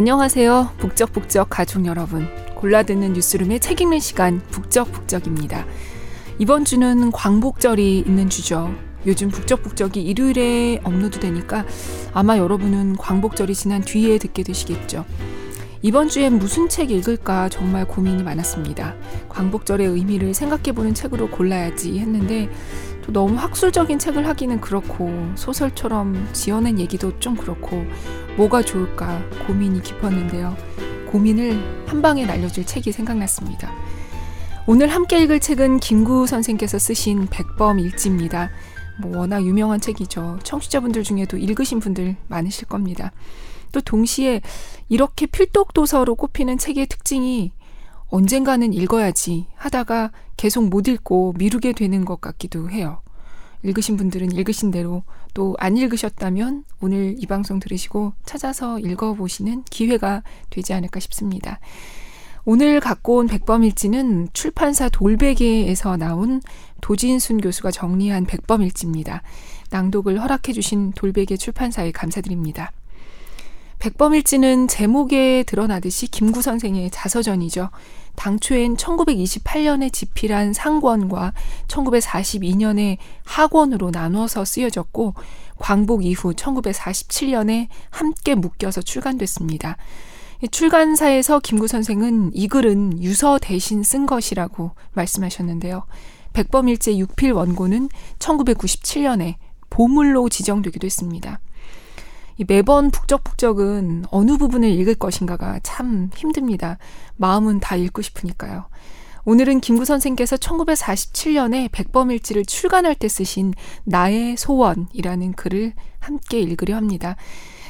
안녕하세요. 북적북적 가족 여러분. 골라듣는 뉴스룸의 책 읽는 시간 북적북적입니다. 이번 주는 광복절이 있는 주죠. 요즘 북적북적이 일요일에 업로드 되니까 아마 여러분은 광복절이 지난 뒤에 듣게 되시겠죠. 이번 주엔 무슨 책 읽을까 정말 고민이 많았습니다. 광복절의 의미를 생각해보는 책으로 골라야지 했는데 또 너무 학술적인 책을 하기는 그렇고 소설처럼 지어낸 얘기도 좀 그렇고 뭐가 좋을까 고민이 깊었는데요. 고민을 한 방에 날려줄 책이 생각났습니다. 오늘 함께 읽을 책은 김구 선생께서 쓰신 백범 일지입니다. 뭐 워낙 유명한 책이죠. 청취자분들 중에도 읽으신 분들 많으실 겁니다. 또 동시에 이렇게 필독 도서로 꼽히는 책의 특징이 언젠가는 읽어야지 하다가 계속 못 읽고 미루게 되는 것 같기도 해요. 읽으신 분들은 읽으신 대로 또 안 읽으셨다면 오늘 이 방송 들으시고 찾아서 읽어보시는 기회가 되지 않을까 싶습니다. 오늘 갖고 온 백범일지는 출판사 돌베개에서 나온 도진순 교수가 정리한 백범일지입니다. 낭독을 허락해주신 돌베개 출판사에 감사드립니다. 백범일지는 제목에 드러나듯이 김구 선생의 자서전이죠. 당초엔 1928년에 집필한 상권과 1942년에 하권으로 나눠서 쓰여졌고 광복 이후 1947년에 함께 묶여서 출간됐습니다. 출간사에서 김구 선생은 이 글은 유서 대신 쓴 것이라고 말씀하셨는데요. 백범일제 육필 원고는 1997년에 보물로 지정되기도 했습니다. 매번 북적북적은 어느 부분을 읽을 것인가가 참 힘듭니다. 마음은 다 읽고 싶으니까요. 오늘은 김구 선생께서 1947년에 백범일지를 출간할 때 쓰신 나의 소원이라는 글을 함께 읽으려 합니다.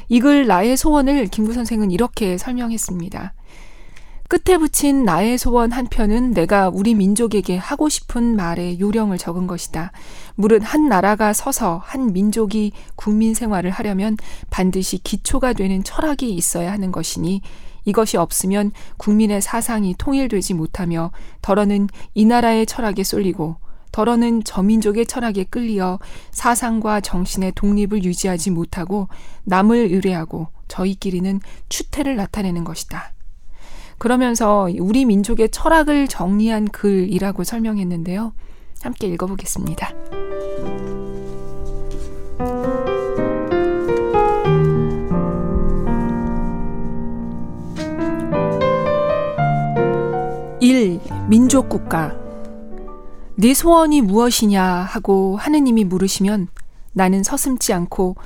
이 글 나의 소원을 김구 선생은 이렇게 설명했습니다. 끝에 붙인 나의 소원 한 편은 내가 우리 민족에게 하고 싶은 말의 요령을 적은 것이다. 물은 한 나라가 서서 한 민족이 국민 생활을 하려면 반드시 기초가 되는 철학이 있어야 하는 것이니 이것이 없으면 국민의 사상이 통일되지 못하며 덜어는 이 나라의 철학에 쏠리고 덜어는 저민족의 철학에 끌리어 사상과 정신의 독립을 유지하지 못하고 남을 의뢰하고 저희끼리는 추태를 나타내는 것이다. 그러면서 우리 민족의 철학을 정리한 글이라고 설명했는데요. 함께 읽어보겠습니다. 일 민족국가 네 소원이 무엇이냐 하고 하느님이 물으시면 나는 서슴지 않고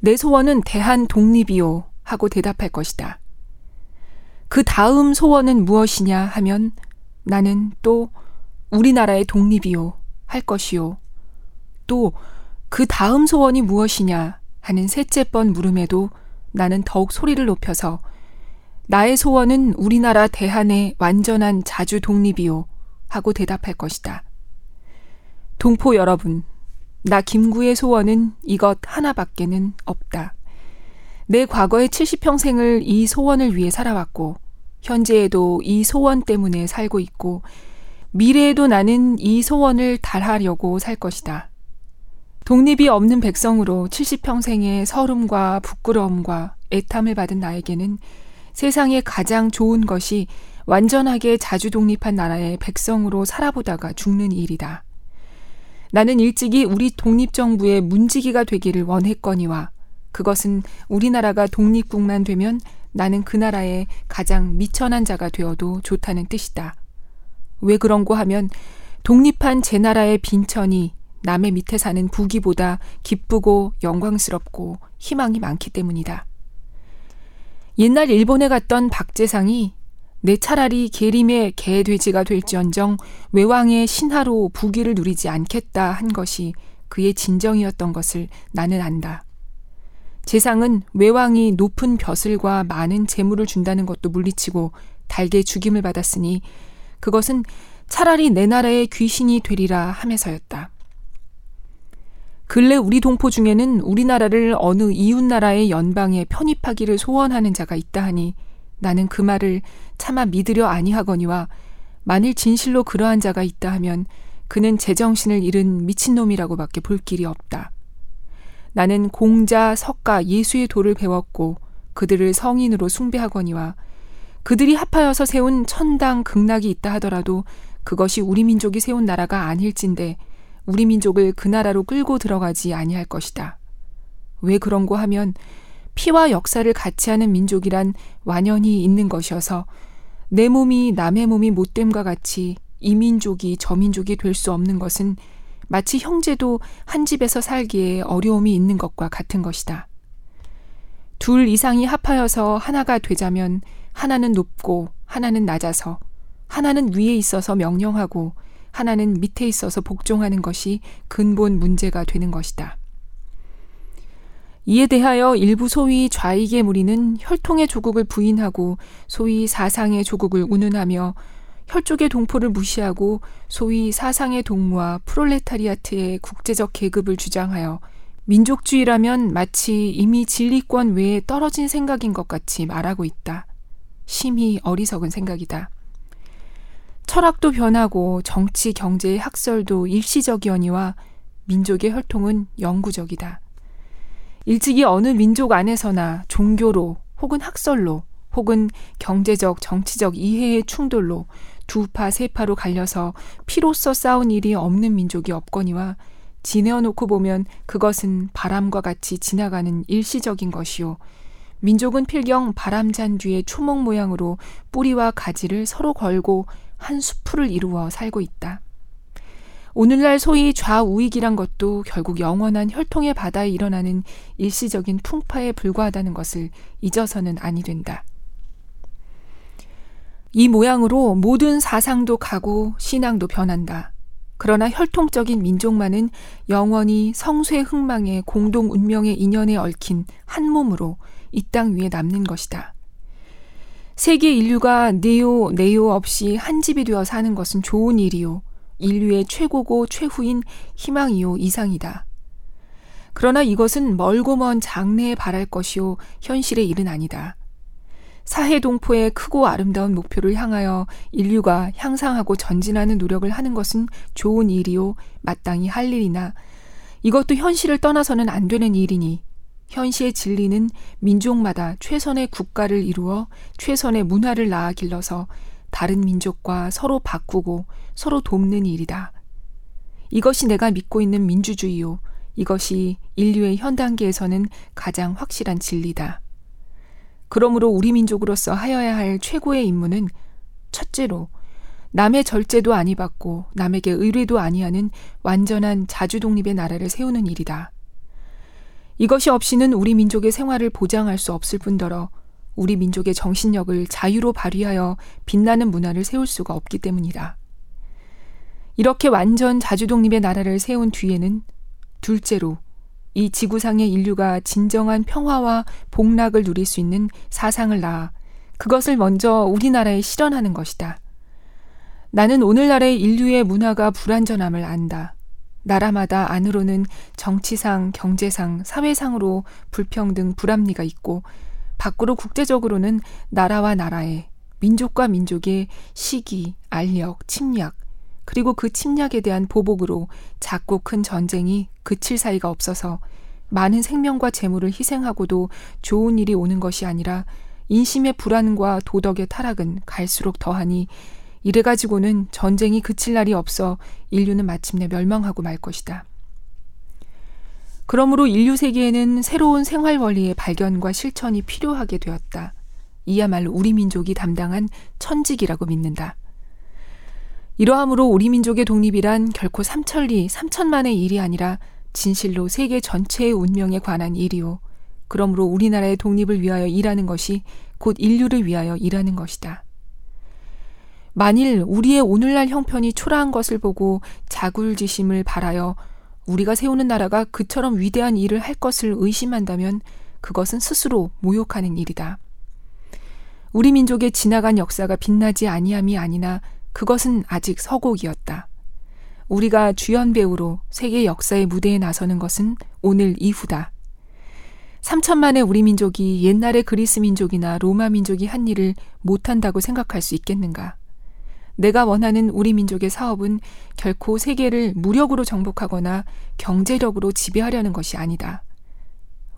내 소원은 대한 독립이요 하고 대답할 것이다. 그 다음 소원은 무엇이냐 하면 나는 또 우리나라의 독립이요 할 것이요. 또 그 다음 소원이 무엇이냐 하는 셋째 번 물음에도 나는 더욱 소리를 높여서 나의 소원은 우리나라 대한의 완전한 자주 독립이요 하고 대답할 것이다. 동포 여러분, 나 김구의 소원은 이것 하나밖에는 없다. 내 과거의 70평생을 이 소원을 위해 살아왔고, 현재에도 이 소원 때문에 살고 있고, 미래에도 나는 이 소원을 달하려고 살 것이다. 독립이 없는 백성으로 70평생의 서름과 부끄러움과 애탐을 받은 나에게는 세상에 가장 좋은 것이 완전하게 자주 독립한 나라의 백성으로 살아보다가 죽는 일이다. 나는 일찍이 우리 독립정부의 문지기가 되기를 원했거니와 그것은 우리나라가 독립국만 되면 나는 그 나라의 가장 미천한 자가 되어도 좋다는 뜻이다. 왜 그런고 하면 독립한 제 나라의 빈천이 남의 밑에 사는 부기보다 기쁘고 영광스럽고 희망이 많기 때문이다. 옛날 일본에 갔던 박재상이 내 차라리 계림의 개돼지가 될지언정 외왕의 신하로 부귀를 누리지 않겠다 한 것이 그의 진정이었던 것을 나는 안다. 재상은 외왕이 높은 벼슬과 많은 재물을 준다는 것도 물리치고 달게 죽임을 받았으니 그것은 차라리 내 나라의 귀신이 되리라 하면서였다. 근래 우리 동포 중에는 우리나라를 어느 이웃 나라의 연방에 편입하기를 소원하는 자가 있다 하니 나는 그 말을 차마 믿으려 아니하거니와 만일 진실로 그러한 자가 있다 하면 그는 제정신을 잃은 미친놈이라고밖에 볼 길이 없다. 나는 공자, 석가, 예수의 도를 배웠고 그들을 성인으로 숭배하거니와 그들이 합하여서 세운 천당 극락이 있다 하더라도 그것이 우리 민족이 세운 나라가 아닐진데 우리 민족을 그 나라로 끌고 들어가지 아니할 것이다. 왜 그런고 하면 피와 역사를 같이 하는 민족이란 완연히 있는 것이어서 내 몸이 남의 몸이 못됨과 같이 이 민족이 저 민족이 될 수 없는 것은 마치 형제도 한 집에서 살기에 어려움이 있는 것과 같은 것이다. 둘 이상이 합하여서 하나가 되자면 하나는 높고 하나는 낮아서 하나는 위에 있어서 명령하고 하나는 밑에 있어서 복종하는 것이 근본 문제가 되는 것이다. 이에 대하여 일부 소위 좌익의 무리는 혈통의 조국을 부인하고 소위 사상의 조국을 운운하며 혈족의 동포를 무시하고 소위 사상의 동무와 프롤레타리아트의 국제적 계급을 주장하여 민족주의라면 마치 이미 진리권 외에 떨어진 생각인 것 같이 말하고 있다. 심히 어리석은 생각이다. 철학도 변하고 정치, 경제의 학설도 일시적이언니와 민족의 혈통은 영구적이다. 일찍이 어느 민족 안에서나 종교로 혹은 학설로 혹은 경제적, 정치적 이해의 충돌로 두 파, 세 파로 갈려서 피로써 싸운 일이 없는 민족이 없거니와 지내어 놓고 보면 그것은 바람과 같이 지나가는 일시적인 것이요. 민족은 필경 바람 잔 뒤에 초목 모양으로 뿌리와 가지를 서로 걸고 한 수풀을 이루어 살고 있다. 오늘날 소위 좌우익이란 것도 결국 영원한 혈통의 바다에 일어나는 일시적인 풍파에 불과하다는 것을 잊어서는 아니 된다. 이 모양으로 모든 사상도 가고 신앙도 변한다. 그러나 혈통적인 민족만은 영원히 성쇠 흥망의 공동 운명의 인연에 얽힌 한 몸으로 이 땅 위에 남는 것이다. 세계 인류가 네오, 네오 없이 한 집이 되어 사는 것은 좋은 일이요. 인류의 최고고 최후인 희망이요 이상이다. 그러나 이것은 멀고 먼 장래에 바랄 것이요 현실의 일은 아니다. 사해 동포의 크고 아름다운 목표를 향하여 인류가 향상하고 전진하는 노력을 하는 것은 좋은 일이요, 마땅히 할 일이나 이것도 현실을 떠나서는 안 되는 일이니 현시의 진리는 민족마다 최선의 국가를 이루어 최선의 문화를 낳아 길러서 다른 민족과 서로 바꾸고 서로 돕는 일이다. 이것이 내가 믿고 있는 민주주의요. 이것이 인류의 현 단계에서는 가장 확실한 진리다. 그러므로 우리 민족으로서 하여야 할 최고의 임무는 첫째로 남의 절제도 아니 받고 남에게 의뢰도 아니하는 완전한 자주 독립의 나라를 세우는 일이다. 이것이 없이는 우리 민족의 생활을 보장할 수 없을 뿐더러 우리 민족의 정신력을 자유로 발휘하여 빛나는 문화를 세울 수가 없기 때문이다. 이렇게 완전 자주 독립의 나라를 세운 뒤에는 둘째로 이 지구상의 인류가 진정한 평화와 복락을 누릴 수 있는 사상을 낳아 그것을 먼저 우리나라에 실현하는 것이다. 나는 오늘날의 인류의 문화가 불완전함을 안다. 나라마다 안으로는 정치상, 경제상, 사회상으로 불평등, 불합리가 있고 밖으로 국제적으로는 나라와 나라의 민족과 민족의 시기, 알력, 침략, 그리고 그 침략에 대한 보복으로 작고 큰 전쟁이 그칠 사이가 없어서 많은 생명과 재물을 희생하고도 좋은 일이 오는 것이 아니라 인심의 불안과 도덕의 타락은 갈수록 더하니 이래 가지고는 전쟁이 그칠 날이 없어 인류는 마침내 멸망하고 말 것이다. 그러므로 인류 세계에는 새로운 생활 원리의 발견과 실천이 필요하게 되었다. 이야말로 우리 민족이 담당한 천직이라고 믿는다. 이러함으로 우리 민족의 독립이란 결코 삼천리, 삼천만의 일이 아니라 진실로 세계 전체의 운명에 관한 일이요. 그러므로 우리나라의 독립을 위하여 일하는 것이 곧 인류를 위하여 일하는 것이다. 만일 우리의 오늘날 형편이 초라한 것을 보고 자굴지심을 바라여 우리가 세우는 나라가 그처럼 위대한 일을 할 것을 의심한다면 그것은 스스로 모욕하는 일이다. 우리 민족의 지나간 역사가 빛나지 아니함이 아니나 그것은 아직 서곡이었다. 우리가 주연 배우로 세계 역사의 무대에 나서는 것은 오늘 이후다. 3천만의 우리 민족이 옛날의 그리스 민족이나 로마 민족이 한 일을 못한다고 생각할 수 있겠는가? 내가 원하는 우리 민족의 사업은 결코 세계를 무력으로 정복하거나 경제력으로 지배하려는 것이 아니다.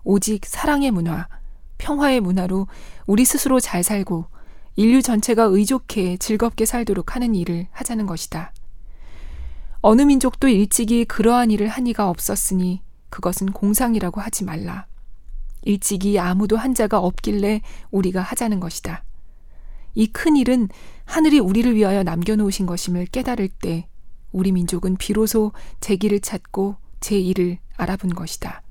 오직 사랑의 문화, 평화의 문화로 우리 스스로 잘 살고 인류 전체가 의족해 즐겁게 살도록 하는 일을 하자는 것이다. 어느 민족도 일찍이 그러한 일을 한 이가 없었으니 그것은 공상이라고 하지 말라. 일찍이 아무도 한 자가 없길래 우리가 하자는 것이다. 이 큰 일은 하늘이 우리를 위하여 남겨놓으신 것임을 깨달을 때 우리 민족은 비로소 제 길을 찾고 제 일을 알아본 것이다.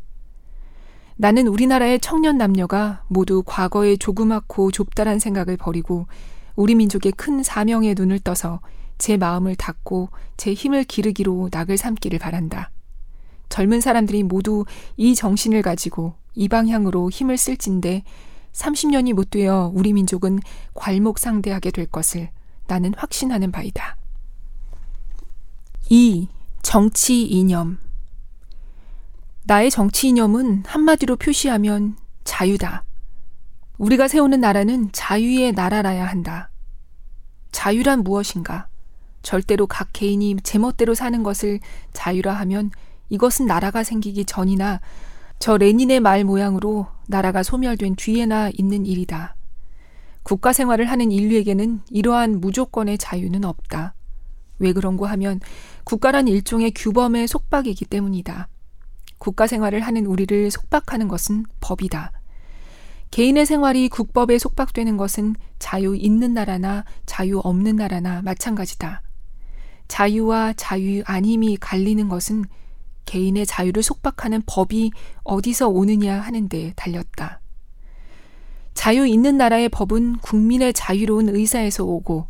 나는 우리나라의 청년 남녀가 모두 과거의 조그맣고 좁다란 생각을 버리고 우리 민족의 큰 사명에 눈을 떠서 제 마음을 닫고 제 힘을 기르기로 낙을 삼기를 바란다. 젊은 사람들이 모두 이 정신을 가지고 이 방향으로 힘을 쓸진데 30년이 못 되어 우리 민족은 괄목상대하게 될 것을 나는 확신하는 바이다. 2. 정치 이념 나의 정치 이념은 한마디로 표시하면 자유다. 우리가 세우는 나라는 자유의 나라라야 한다. 자유란 무엇인가? 절대로 각 개인이 제멋대로 사는 것을 자유라 하면 이것은 나라가 생기기 전이나 저 레닌의 말 모양으로 나라가 소멸된 뒤에나 있는 일이다. 국가 생활을 하는 인류에게는 이러한 무조건의 자유는 없다. 왜 그런고 하면 국가란 일종의 규범의 속박이기 때문이다. 국가 생활을 하는 우리를 속박하는 것은 법이다. 개인의 생활이 국법에 속박되는 것은 자유 있는 나라나 자유 없는 나라나 마찬가지다. 자유와 자유 아님이 갈리는 것은 개인의 자유를 속박하는 법이 어디서 오느냐 하는 데 달렸다. 자유 있는 나라의 법은 국민의 자유로운 의사에서 오고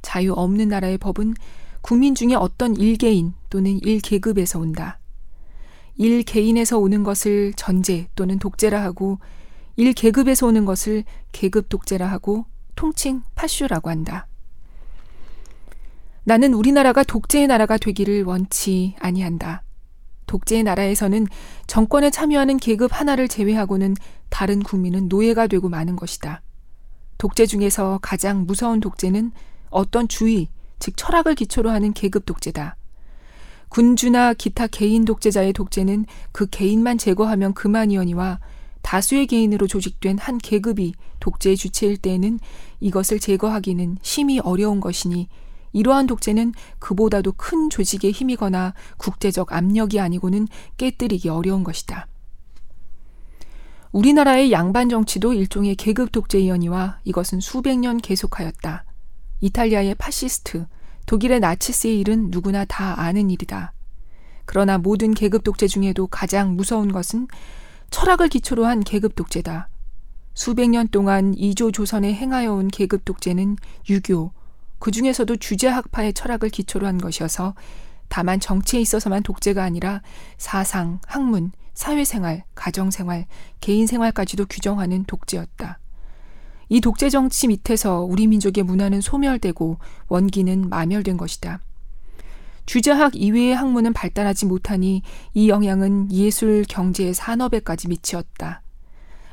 자유 없는 나라의 법은 국민 중에 어떤 일개인 또는 일계급에서 온다. 일 개인에서 오는 것을 전제 또는 독재라 하고 일 계급에서 오는 것을 계급 독재라 하고 통칭 파쇼라고 한다. 나는 우리나라가 독재의 나라가 되기를 원치 아니한다. 독재의 나라에서는 정권에 참여하는 계급 하나를 제외하고는 다른 국민은 노예가 되고 마는 것이다. 독재 중에서 가장 무서운 독재는 어떤 주의, 즉 철학을 기초로 하는 계급 독재다. 군주나 기타 개인 독재자의 독재는 그 개인만 제거하면 그만이오니와 다수의 개인으로 조직된 한 계급이 독재의 주체일 때에는 이것을 제거하기는 심히 어려운 것이니 이러한 독재는 그보다도 큰 조직의 힘이거나 국제적 압력이 아니고는 깨뜨리기 어려운 것이다. 우리나라의 양반 정치도 일종의 계급 독재이어니와 이것은 수백 년 계속하였다. 이탈리아의 파시스트, 독일의 나치스의 일은 누구나 다 아는 일이다. 그러나 모든 계급 독재 중에도 가장 무서운 것은 철학을 기초로 한 계급 독재다. 수백 년 동안 이조 조선에 행하여 온 계급 독재는 유교, 그 중에서도 주자학파의 철학을 기초로 한 것이어서 다만 정치에 있어서만 독재가 아니라 사상, 학문, 사회생활, 가정생활, 개인생활까지도 규정하는 독재였다. 이 독재 정치 밑에서 우리 민족의 문화는 소멸되고 원기는 마멸된 것이다. 주제학 이외의 학문은 발달하지 못하니 이 영향은 예술, 경제, 산업에까지 미치었다.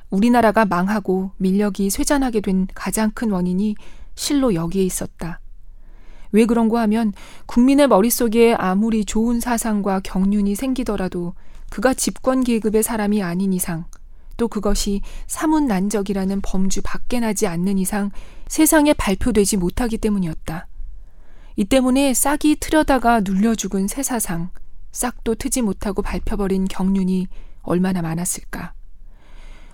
우리나라가 망하고 민력이 쇠잔하게 된 가장 큰 원인이 실로 여기에 있었다. 왜 그런고 하면 국민의 머릿속에 아무리 좋은 사상과 경륜이 생기더라도 그가 집권 계급의 사람이 아닌 이상 또 그것이 사문 난적이라는 범주 밖에 나지 않는 이상 세상에 발표되지 못하기 때문이었다. 이 때문에 싹이 틀려다가 눌려 죽은 새 사상, 싹도 트지 못하고 밟혀버린 경륜이 얼마나 많았을까.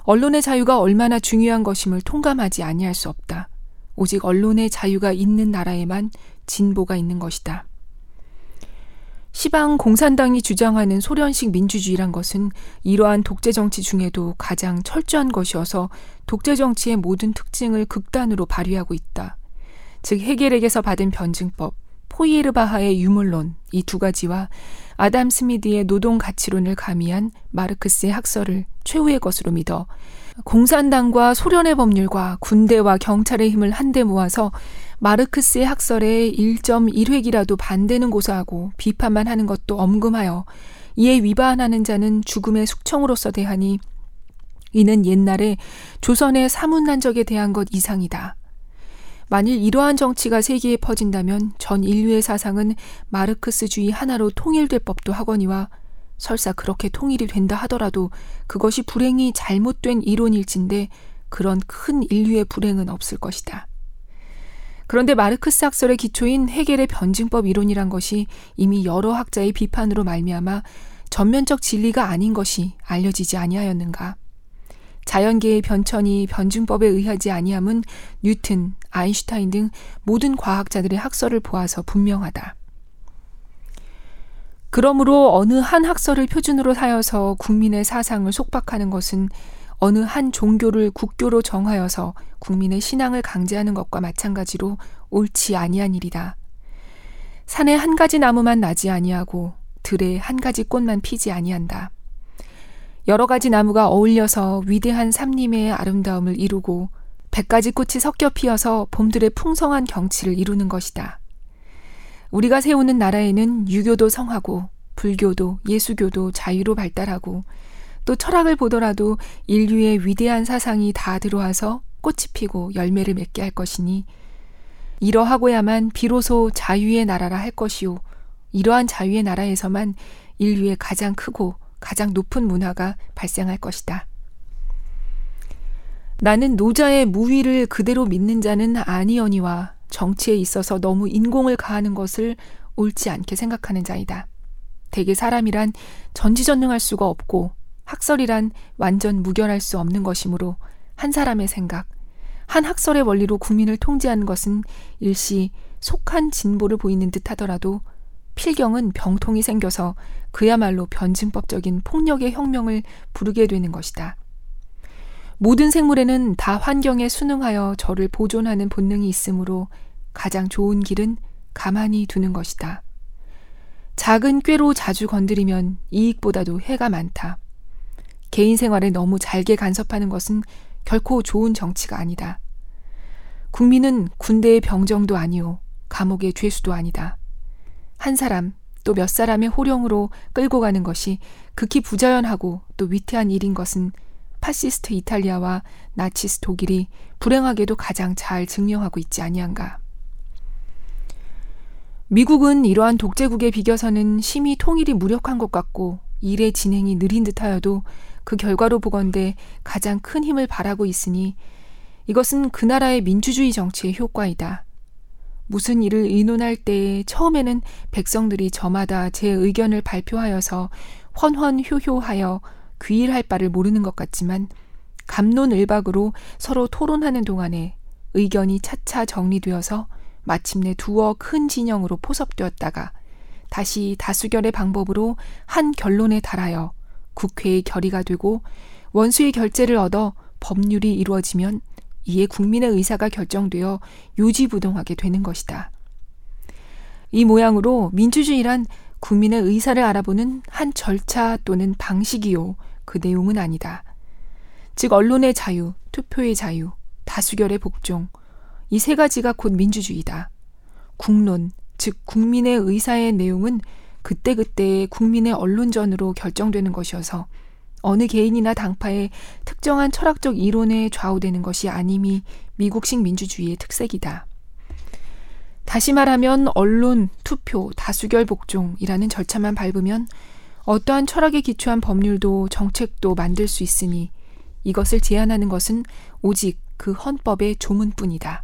언론의 자유가 얼마나 중요한 것임을 통감하지 아니할 수 없다. 오직 언론의 자유가 있는 나라에만 진보가 있는 것이다. 시방 공산당이 주장하는 소련식 민주주의란 것은 이러한 독재 정치 중에도 가장 철저한 것이어서 독재 정치의 모든 특징을 극단으로 발휘하고 있다. 즉 해겔에게서 받은 변증법, 포이에르바하의 유물론 이 두 가지와 아담 스미드의 노동 가치론을 가미한 마르크스의 학설을 최후의 것으로 믿어 공산당과 소련의 법률과 군대와 경찰의 힘을 한데 모아서 마르크스의 학설에 1.1획이라도 반대는 고사하고 비판만 하는 것도 엄금하여 이에 위반하는 자는 죽음의 숙청으로서 대하니 이는 옛날에 조선의 사문난적에 대한 것 이상이다. 만일 이러한 정치가 세계에 퍼진다면 전 인류의 사상은 마르크스주의 하나로 통일될 법도 하거니와 설사 그렇게 통일이 된다 하더라도 그것이 불행이 잘못된 이론일진데 그런 큰 인류의 불행은 없을 것이다. 그런데 마르크스 학설의 기초인 해겔의 변증법 이론이란 것이 이미 여러 학자의 비판으로 말미암아 전면적 진리가 아닌 것이 알려지지 아니하였는가? 자연계의 변천이 변증법에 의하지 아니함은 뉴튼, 아인슈타인 등 모든 과학자들의 학설을 보아서 분명하다. 그러므로 어느 한 학설을 표준으로 하여서 국민의 사상을 속박하는 것은 어느 한 종교를 국교로 정하여서 국민의 신앙을 강제하는 것과 마찬가지로 옳지 아니한 일이다. 산에 한 가지 나무만 나지 아니하고 들에 한 가지 꽃만 피지 아니한다. 여러 가지 나무가 어울려서 위대한 삼림의 아름다움을 이루고 백 가지 꽃이 섞여 피어서 봄들의 풍성한 경치를 이루는 것이다. 우리가 세우는 나라에는 유교도 성하고 불교도 예수교도 자유로 발달하고 또 철학을 보더라도 인류의 위대한 사상이 다 들어와서 꽃이 피고 열매를 맺게 할 것이니 이러하고야만 비로소 자유의 나라라 할 것이요 이러한 자유의 나라에서만 인류의 가장 크고 가장 높은 문화가 발생할 것이다. 나는 노자의 무위를 그대로 믿는 자는 아니언니와 정치에 있어서 너무 인공을 가하는 것을 옳지 않게 생각하는 자이다. 대개 사람이란 전지전능할 수가 없고 학설이란 완전 무결할 수 없는 것이므로 한 사람의 생각, 한 학설의 원리로 국민을 통제하는 것은 일시 속한 진보를 보이는 듯 하더라도 필경은 병통이 생겨서 그야말로 변증법적인 폭력의 혁명을 부르게 되는 것이다. 모든 생물에는 다 환경에 순응하여 저를 보존하는 본능이 있으므로 가장 좋은 길은 가만히 두는 것이다. 작은 꾀로 자주 건드리면 이익보다도 해가 많다. 개인 생활에 너무 잘게 간섭하는 것은 결코 좋은 정치가 아니다. 국민은 군대의 병정도 아니오, 감옥의 죄수도 아니다. 한 사람 또 몇 사람의 호령으로 끌고 가는 것이 극히 부자연하고 또 위태한 일인 것은 파시스트 이탈리아와 나치스 독일이 불행하게도 가장 잘 증명하고 있지 아니한가. 미국은 이러한 독재국에 비겨서는 심히 통일이 무력한 것 같고 일의 진행이 느린 듯하여도 그 결과로 보건대 가장 큰 힘을 발하고 있으니 이것은 그 나라의 민주주의 정치의 효과이다. 무슨 일을 의논할 때 처음에는 백성들이 저마다 제 의견을 발표하여서 헌헌효효하여 귀일할 바를 모르는 것 같지만 감론을박으로 서로 토론하는 동안에 의견이 차차 정리되어서 마침내 두어 큰 진영으로 포섭되었다가 다시 다수결의 방법으로 한 결론에 달하여 국회의 결의가 되고 원수의 결재를 얻어 법률이 이루어지면 이에 국민의 의사가 결정되어 요지부동하게 되는 것이다. 이 모양으로 민주주의란 국민의 의사를 알아보는 한 절차 또는 방식이요. 그 내용은 아니다. 즉, 언론의 자유, 투표의 자유, 다수결의 복종, 이 세 가지가 곧 민주주의다. 국론, 즉, 국민의 의사의 내용은 그때그때 국민의 언론전으로 결정되는 것이어서 어느 개인이나 당파의 특정한 철학적 이론에 좌우되는 것이 아님이 미국식 민주주의의 특색이다. 다시 말하면 언론, 투표, 다수결 복종이라는 절차만 밟으면 어떠한 철학에 기초한 법률도 정책도 만들 수 있으니 이것을 제한하는 것은 오직 그 헌법의 조문뿐이다.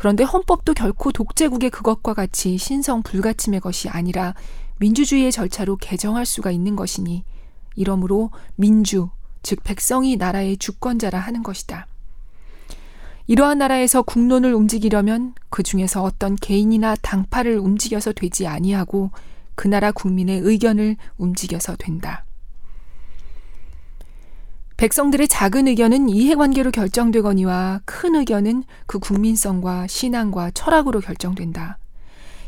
그런데 헌법도 결코 독재국의 그것과 같이 신성 불가침의 것이 아니라 민주주의의 절차로 개정할 수가 있는 것이니 이러므로 민주, 즉 백성이 나라의 주권자라 하는 것이다. 이러한 나라에서 국론을 움직이려면 그 중에서 어떤 개인이나 당파를 움직여서 되지 아니하고 그 나라 국민의 의견을 움직여서 된다. 백성들의 작은 의견은 이해관계로 결정되거니와 큰 의견은 그 국민성과 신앙과 철학으로 결정된다.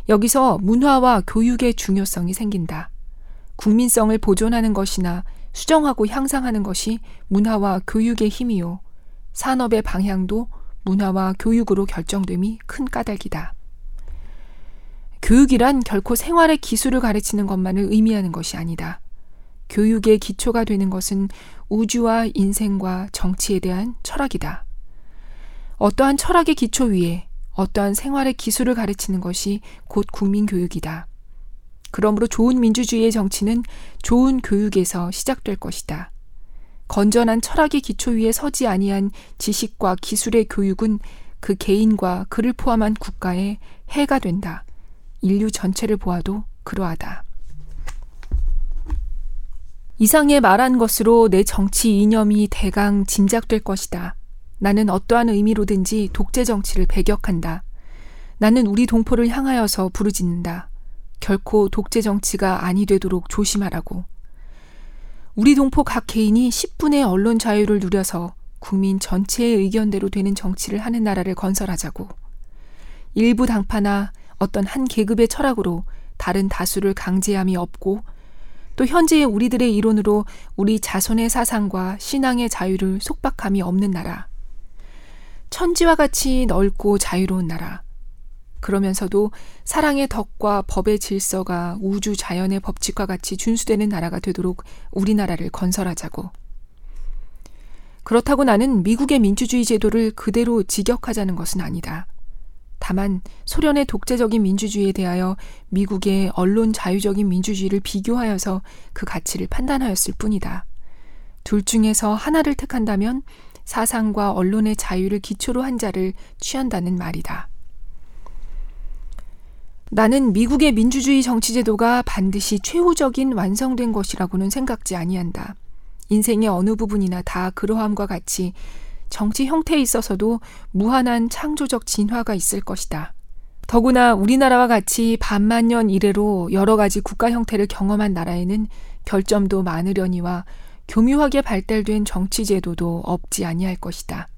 여기서 문화와 교육의 중요성이 생긴다. 국민성을 보존하는 것이나 수정하고 향상하는 것이 문화와 교육의 힘이요. 산업의 방향도 문화와 교육으로 결정됨이 큰 까닭이다. 교육이란 결코 생활의 기술을 가르치는 것만을 의미하는 것이 아니다. 교육의 기초가 되는 것은 우주와 인생과 정치에 대한 철학이다. 어떠한 철학의 기초 위에 어떠한 생활의 기술을 가르치는 것이 곧 국민교육이다. 그러므로 좋은 민주주의의 정치는 좋은 교육에서 시작될 것이다. 건전한 철학의 기초 위에 서지 아니한 지식과 기술의 교육은 그 개인과 그를 포함한 국가에 해가 된다. 인류 전체를 보아도 그러하다. 이상에 말한 것으로 내 정치 이념이 대강 짐작될 것이다. 나는 어떠한 의미로든지 독재 정치를 배격한다. 나는 우리 동포를 향하여서 부르짖는다. 결코 독재 정치가 아니 되도록 조심하라고. 우리 동포 각 개인이 10분의 언론 자유를 누려서 국민 전체의 의견대로 되는 정치를 하는 나라를 건설하자고. 일부 당파나 어떤 한 계급의 철학으로 다른 다수를 강제함이 없고 또 현재의 우리들의 이론으로 우리 자손의 사상과 신앙의 자유를 속박함이 없는 나라. 천지와 같이 넓고 자유로운 나라. 그러면서도 사랑의 덕과 법의 질서가 우주 자연의 법칙과 같이 준수되는 나라가 되도록 우리나라를 건설하자고. 그렇다고 나는 미국의 민주주의 제도를 그대로 직역하자는 것은 아니다. 다만 소련의 독재적인 민주주의에 대하여 미국의 언론 자유적인 민주주의를 비교하여서 그 가치를 판단하였을 뿐이다. 둘 중에서 하나를 택한다면 사상과 언론의 자유를 기초로 한 자를 취한다는 말이다. 나는 미국의 민주주의 정치제도가 반드시 최후적인 완성된 것이라고는 생각지 아니한다. 인생의 어느 부분이나 다 그러함과 같이 정치 형태에 있어서도 무한한 창조적 진화가 있을 것이다. 더구나 우리나라와 같이 반만 년 이래로 여러 가지 국가 형태를 경험한 나라에는 결점도 많으려니와 교묘하게 발달된 정치 제도도 없지 아니할 것이다.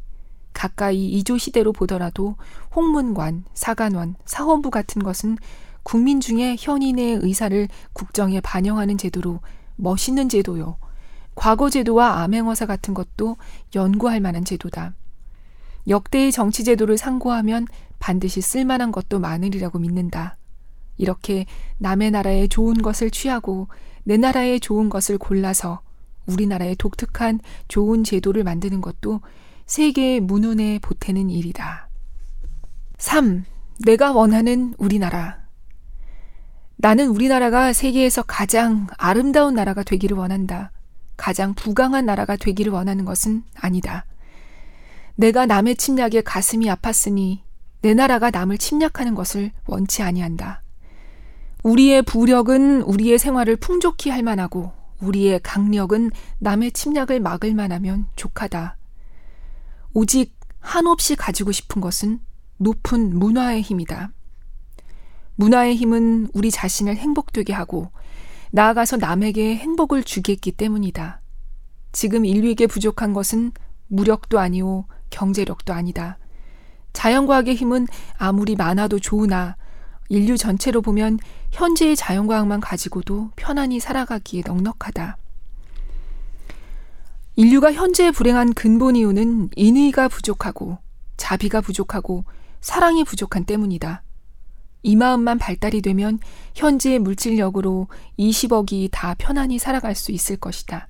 가까이 이조 시대로 보더라도 홍문관, 사관원, 사헌부 같은 것은 국민 중에 현인의 의사를 국정에 반영하는 제도로 멋있는 제도요. 과거 제도와 암행어사 같은 것도 연구할 만한 제도다. 역대의 정치 제도를 상고하면 반드시 쓸만한 것도 많으리라고 믿는다. 이렇게 남의 나라의 좋은 것을 취하고 내 나라의 좋은 것을 골라서 우리나라의 독특한 좋은 제도를 만드는 것도 세계의 문운에 보태는 일이다. 3. 내가 원하는 우리나라. 나는 우리나라가 세계에서 가장 아름다운 나라가 되기를 원한다. 가장 부강한 나라가 되기를 원하는 것은 아니다. 내가 남의 침략에 가슴이 아팠으니 내 나라가 남을 침략하는 것을 원치 아니한다. 우리의 부력은 우리의 생활을 풍족히 할 만하고 우리의 강력은 남의 침략을 막을 만하면 족하다. 오직 한없이 가지고 싶은 것은 높은 문화의 힘이다. 문화의 힘은 우리 자신을 행복되게 하고 나아가서 남에게 행복을 주겠기 때문이다. 지금 인류에게 부족한 것은 무력도 아니오 경제력도 아니다. 자연과학의 힘은 아무리 많아도 좋으나 인류 전체로 보면 현재의 자연과학만 가지고도 편안히 살아가기에 넉넉하다. 인류가 현재 불행한 근본 이유는 인의가 부족하고 자비가 부족하고 사랑이 부족한 때문이다. 이 마음만 발달이 되면 현재의 물질력으로 20억이 다 편안히 살아갈 수 있을 것이다.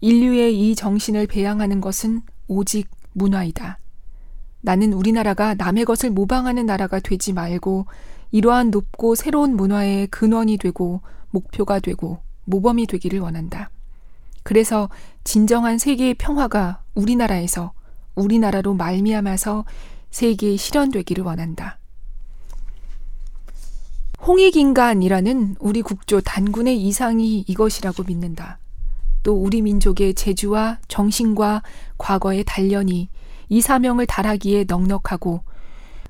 인류의 이 정신을 배양하는 것은 오직 문화이다. 나는 우리나라가 남의 것을 모방하는 나라가 되지 말고 이러한 높고 새로운 문화의 근원이 되고 목표가 되고 모범이 되기를 원한다. 그래서 진정한 세계의 평화가 우리나라에서 우리나라로 말미암아서 세계에 실현되기를 원한다. 홍익인간이라는 우리 국조 단군의 이상이 이것이라고 믿는다. 또 우리 민족의 재주와 정신과 과거의 단련이 이 사명을 달하기에 넉넉하고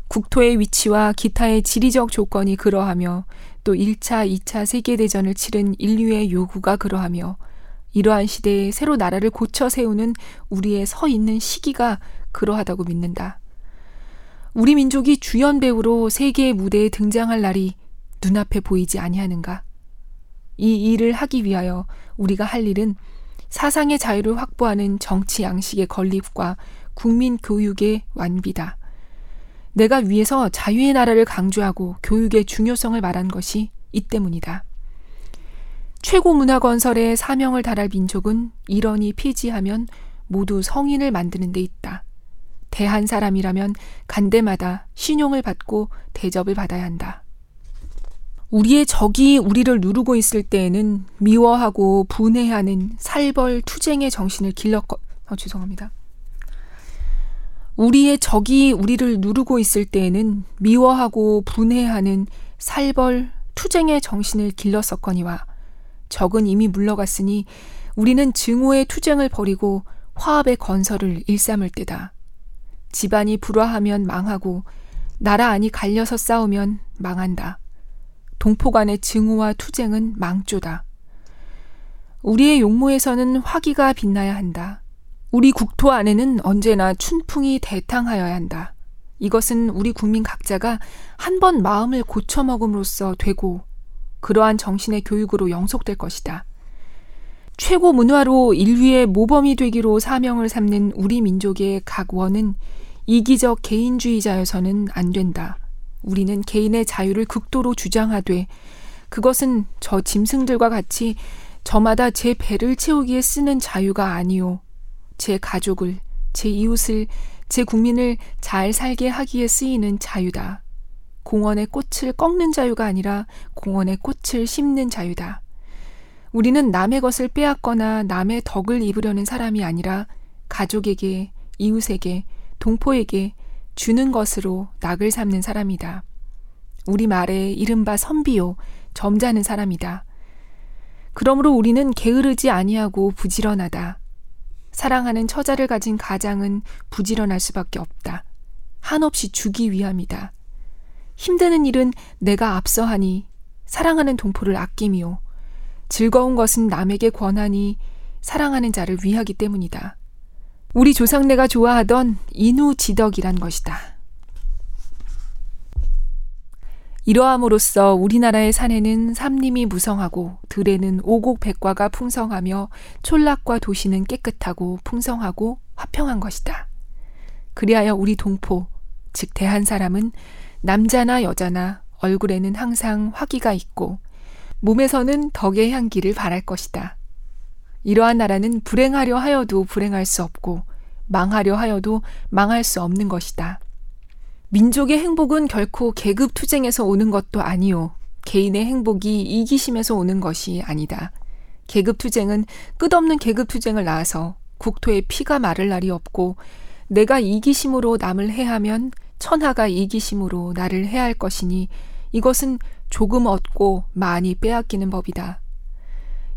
국토의 위치와 기타의 지리적 조건이 그러하며 또 1차, 2차 세계대전을 치른 인류의 요구가 그러하며 이러한 시대에 새로 나라를 고쳐 세우는 우리의 서 있는 시기가 그러하다고 믿는다. 우리 민족이 주연 배우로 세계의 무대에 등장할 날이 눈앞에 보이지 아니하는가? 이 일을 하기 위하여 우리가 할 일은 사상의 자유를 확보하는 정치 양식의 건립과 국민 교육의 완비다. 내가 위에서 자유의 나라를 강조하고 교육의 중요성을 말한 것이 이 때문이다. 최고 문화 건설의 사명을 달할 민족은 이러니 피지하면 모두 성인을 만드는 데 있다. 대한 사람이라면 간대마다 신용을 받고 대접을 받아야 한다. 우리의 적이 우리를 누르고 있을 때에는 미워하고 분해하는 살벌 투쟁의 정신을 길렀거, 어, 죄송합니다. 우리의 적이 우리를 누르고 있을 때에는 미워하고 분해하는 살벌 투쟁의 정신을 길렀었거니와 적은 이미 물러갔으니 우리는 증오의 투쟁을 벌이고 화합의 건설을 일삼을 때다. 집안이 불화하면 망하고 나라 안이 갈려서 싸우면 망한다. 동포 간의 증오와 투쟁은 망조다. 우리의 용모에서는 화기가 빛나야 한다. 우리 국토 안에는 언제나 춘풍이 대탕하여야 한다. 이것은 우리 국민 각자가 한 번 마음을 고쳐먹음으로써 되고 그러한 정신의 교육으로 영속될 것이다. 최고 문화로 인류의 모범이 되기로 사명을 삼는 우리 민족의 각 원은 이기적 개인주의자여서는 안 된다. 우리는 개인의 자유를 극도로 주장하되 그것은 저 짐승들과 같이 저마다 제 배를 채우기에 쓰는 자유가 아니오. 제 가족을, 제 이웃을, 제 국민을 잘 살게 하기에 쓰이는 자유다. 공원의 꽃을 꺾는 자유가 아니라 공원의 꽃을 심는 자유다. 우리는 남의 것을 빼앗거나 남의 덕을 입으려는 사람이 아니라 가족에게, 이웃에게, 동포에게 주는 것으로 낙을 삼는 사람이다. 우리 말에 이른바 선비요, 점잖은 사람이다. 그러므로 우리는 게으르지 아니하고 부지런하다. 사랑하는 처자를 가진 가장은 부지런할 수밖에 없다. 한없이 주기 위함이다. 힘드는 일은 내가 앞서하니 사랑하는 동포를 아낌이요. 즐거운 것은 남에게 권하니 사랑하는 자를 위하기 때문이다. 우리 조상네가 좋아하던 인우지덕이란 것이다. 이러함으로써 우리나라의 산에는 삼림이 무성하고 들에는 오곡백과가 풍성하며 촌락과 도시는 깨끗하고 풍성하고 화평한 것이다. 그리하여 우리 동포, 즉 대한 사람은 남자나 여자나 얼굴에는 항상 화기가 있고 몸에서는 덕의 향기를 바랄 것이다. 이러한 나라는 불행하려 하여도 불행할 수 없고 망하려 하여도 망할 수 없는 것이다. 민족의 행복은 결코 계급 투쟁에서 오는 것도 아니요. 개인의 행복이 이기심에서 오는 것이 아니다. 계급 투쟁은 끝없는 계급 투쟁을 낳아서 국토에 피가 마를 날이 없고 내가 이기심으로 남을 해하면 천하가 이기심으로 나를 해할 것이니 이것은 조금 얻고 많이 빼앗기는 법이다.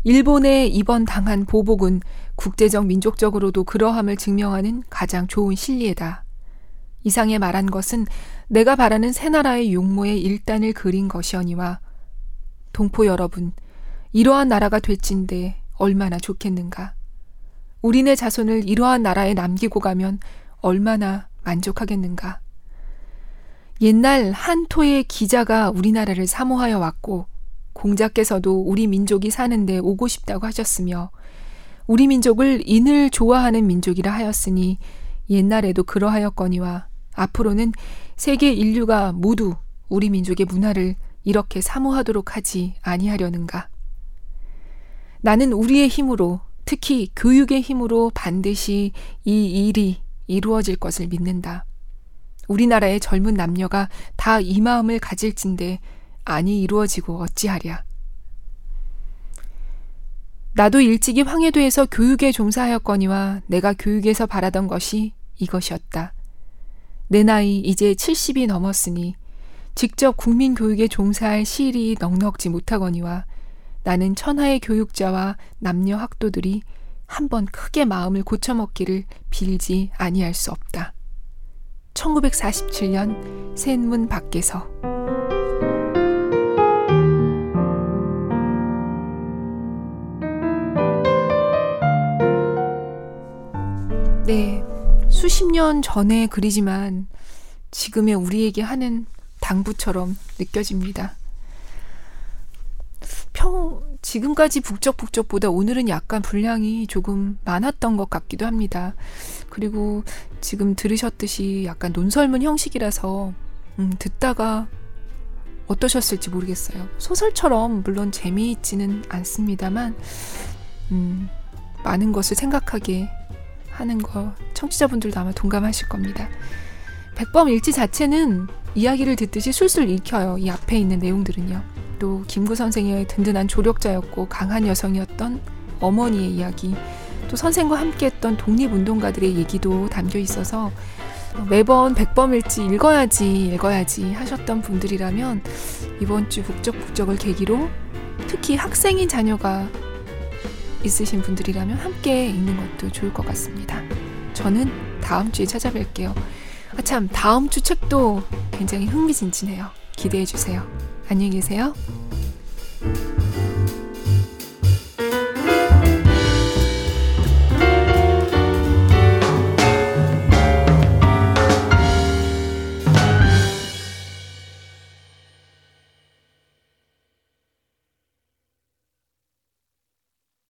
일본에 이번 당한 보복은 국제적 민족적으로도 그러함을 증명하는 가장 좋은 실리에다. 이상에 말한 것은 내가 바라는 새 나라의 용모의 일단을 그린 것이오니와 동포 여러분, 이러한 나라가 될진데 얼마나 좋겠는가. 우리네 자손을 이러한 나라에 남기고 가면 얼마나 만족하겠는가. 옛날 한 토의 기자가 우리나라를 사모하여 왔고 공자께서도 우리 민족이 사는데 오고 싶다고 하셨으며 우리 민족을 인을 좋아하는 민족이라 하였으니 옛날에도 그러하였거니와 앞으로는 세계 인류가 모두 우리 민족의 문화를 이렇게 사모하도록 하지 아니하려는가. 나는 우리의 힘으로 특히 교육의 힘으로 반드시 이 일이 이루어질 것을 믿는다. 우리나라의 젊은 남녀가 다 이 마음을 가질진데 아니 이루어지고 어찌하랴. 나도 일찍이 황해도에서 교육에 종사하였거니와 내가 교육에서 바라던 것이 이것이었다. 내 나이 이제 70이 넘었으니 직접 국민 교육에 종사할 시일이 넉넉지 못하거니와 나는 천하의 교육자와 남녀 학도들이 한번 크게 마음을 고쳐먹기를 빌지 아니할 수 없다. 1947년 샌문 밖에서 네. 수십 년 전의 글이지만 지금의 우리에게 하는 당부처럼 느껴집니다. 평, 지금까지 북적북적보다 오늘은 약간 분량이 조금 많았던 것 같기도 합니다. 그리고 지금 들으셨듯이 약간 논설문 형식이라서, 음, 듣다가 어떠셨을지 모르겠어요. 소설처럼 물론 재미있지는 않습니다만, 음, 많은 것을 생각하게 하는 거 청취자분들도 아마 동감하실 겁니다. 백범 일지 자체는 이야기를 듣듯이 술술 읽혀요. 이 앞에 있는 내용들은요. 또또 김구 선생의 든든한 조력자였고 강한 여성이었던 어머니의 이야기, 또 선생과 함께했던 독립운동가들의 얘기도 담겨 있어서 매번 백범일지 읽어야지 읽어야지 하셨던 분들이라면 이번 주 북적북적을 계기로 특히 학생인 자녀가 있으신 분들이라면 함께 읽는 것도 좋을 것 같습니다. 저는 다음 주에 찾아뵐게요. 아, 참, 다음 주 책도 굉장히 흥미진진해요. 기대해 주세요. 안녕히 계세요.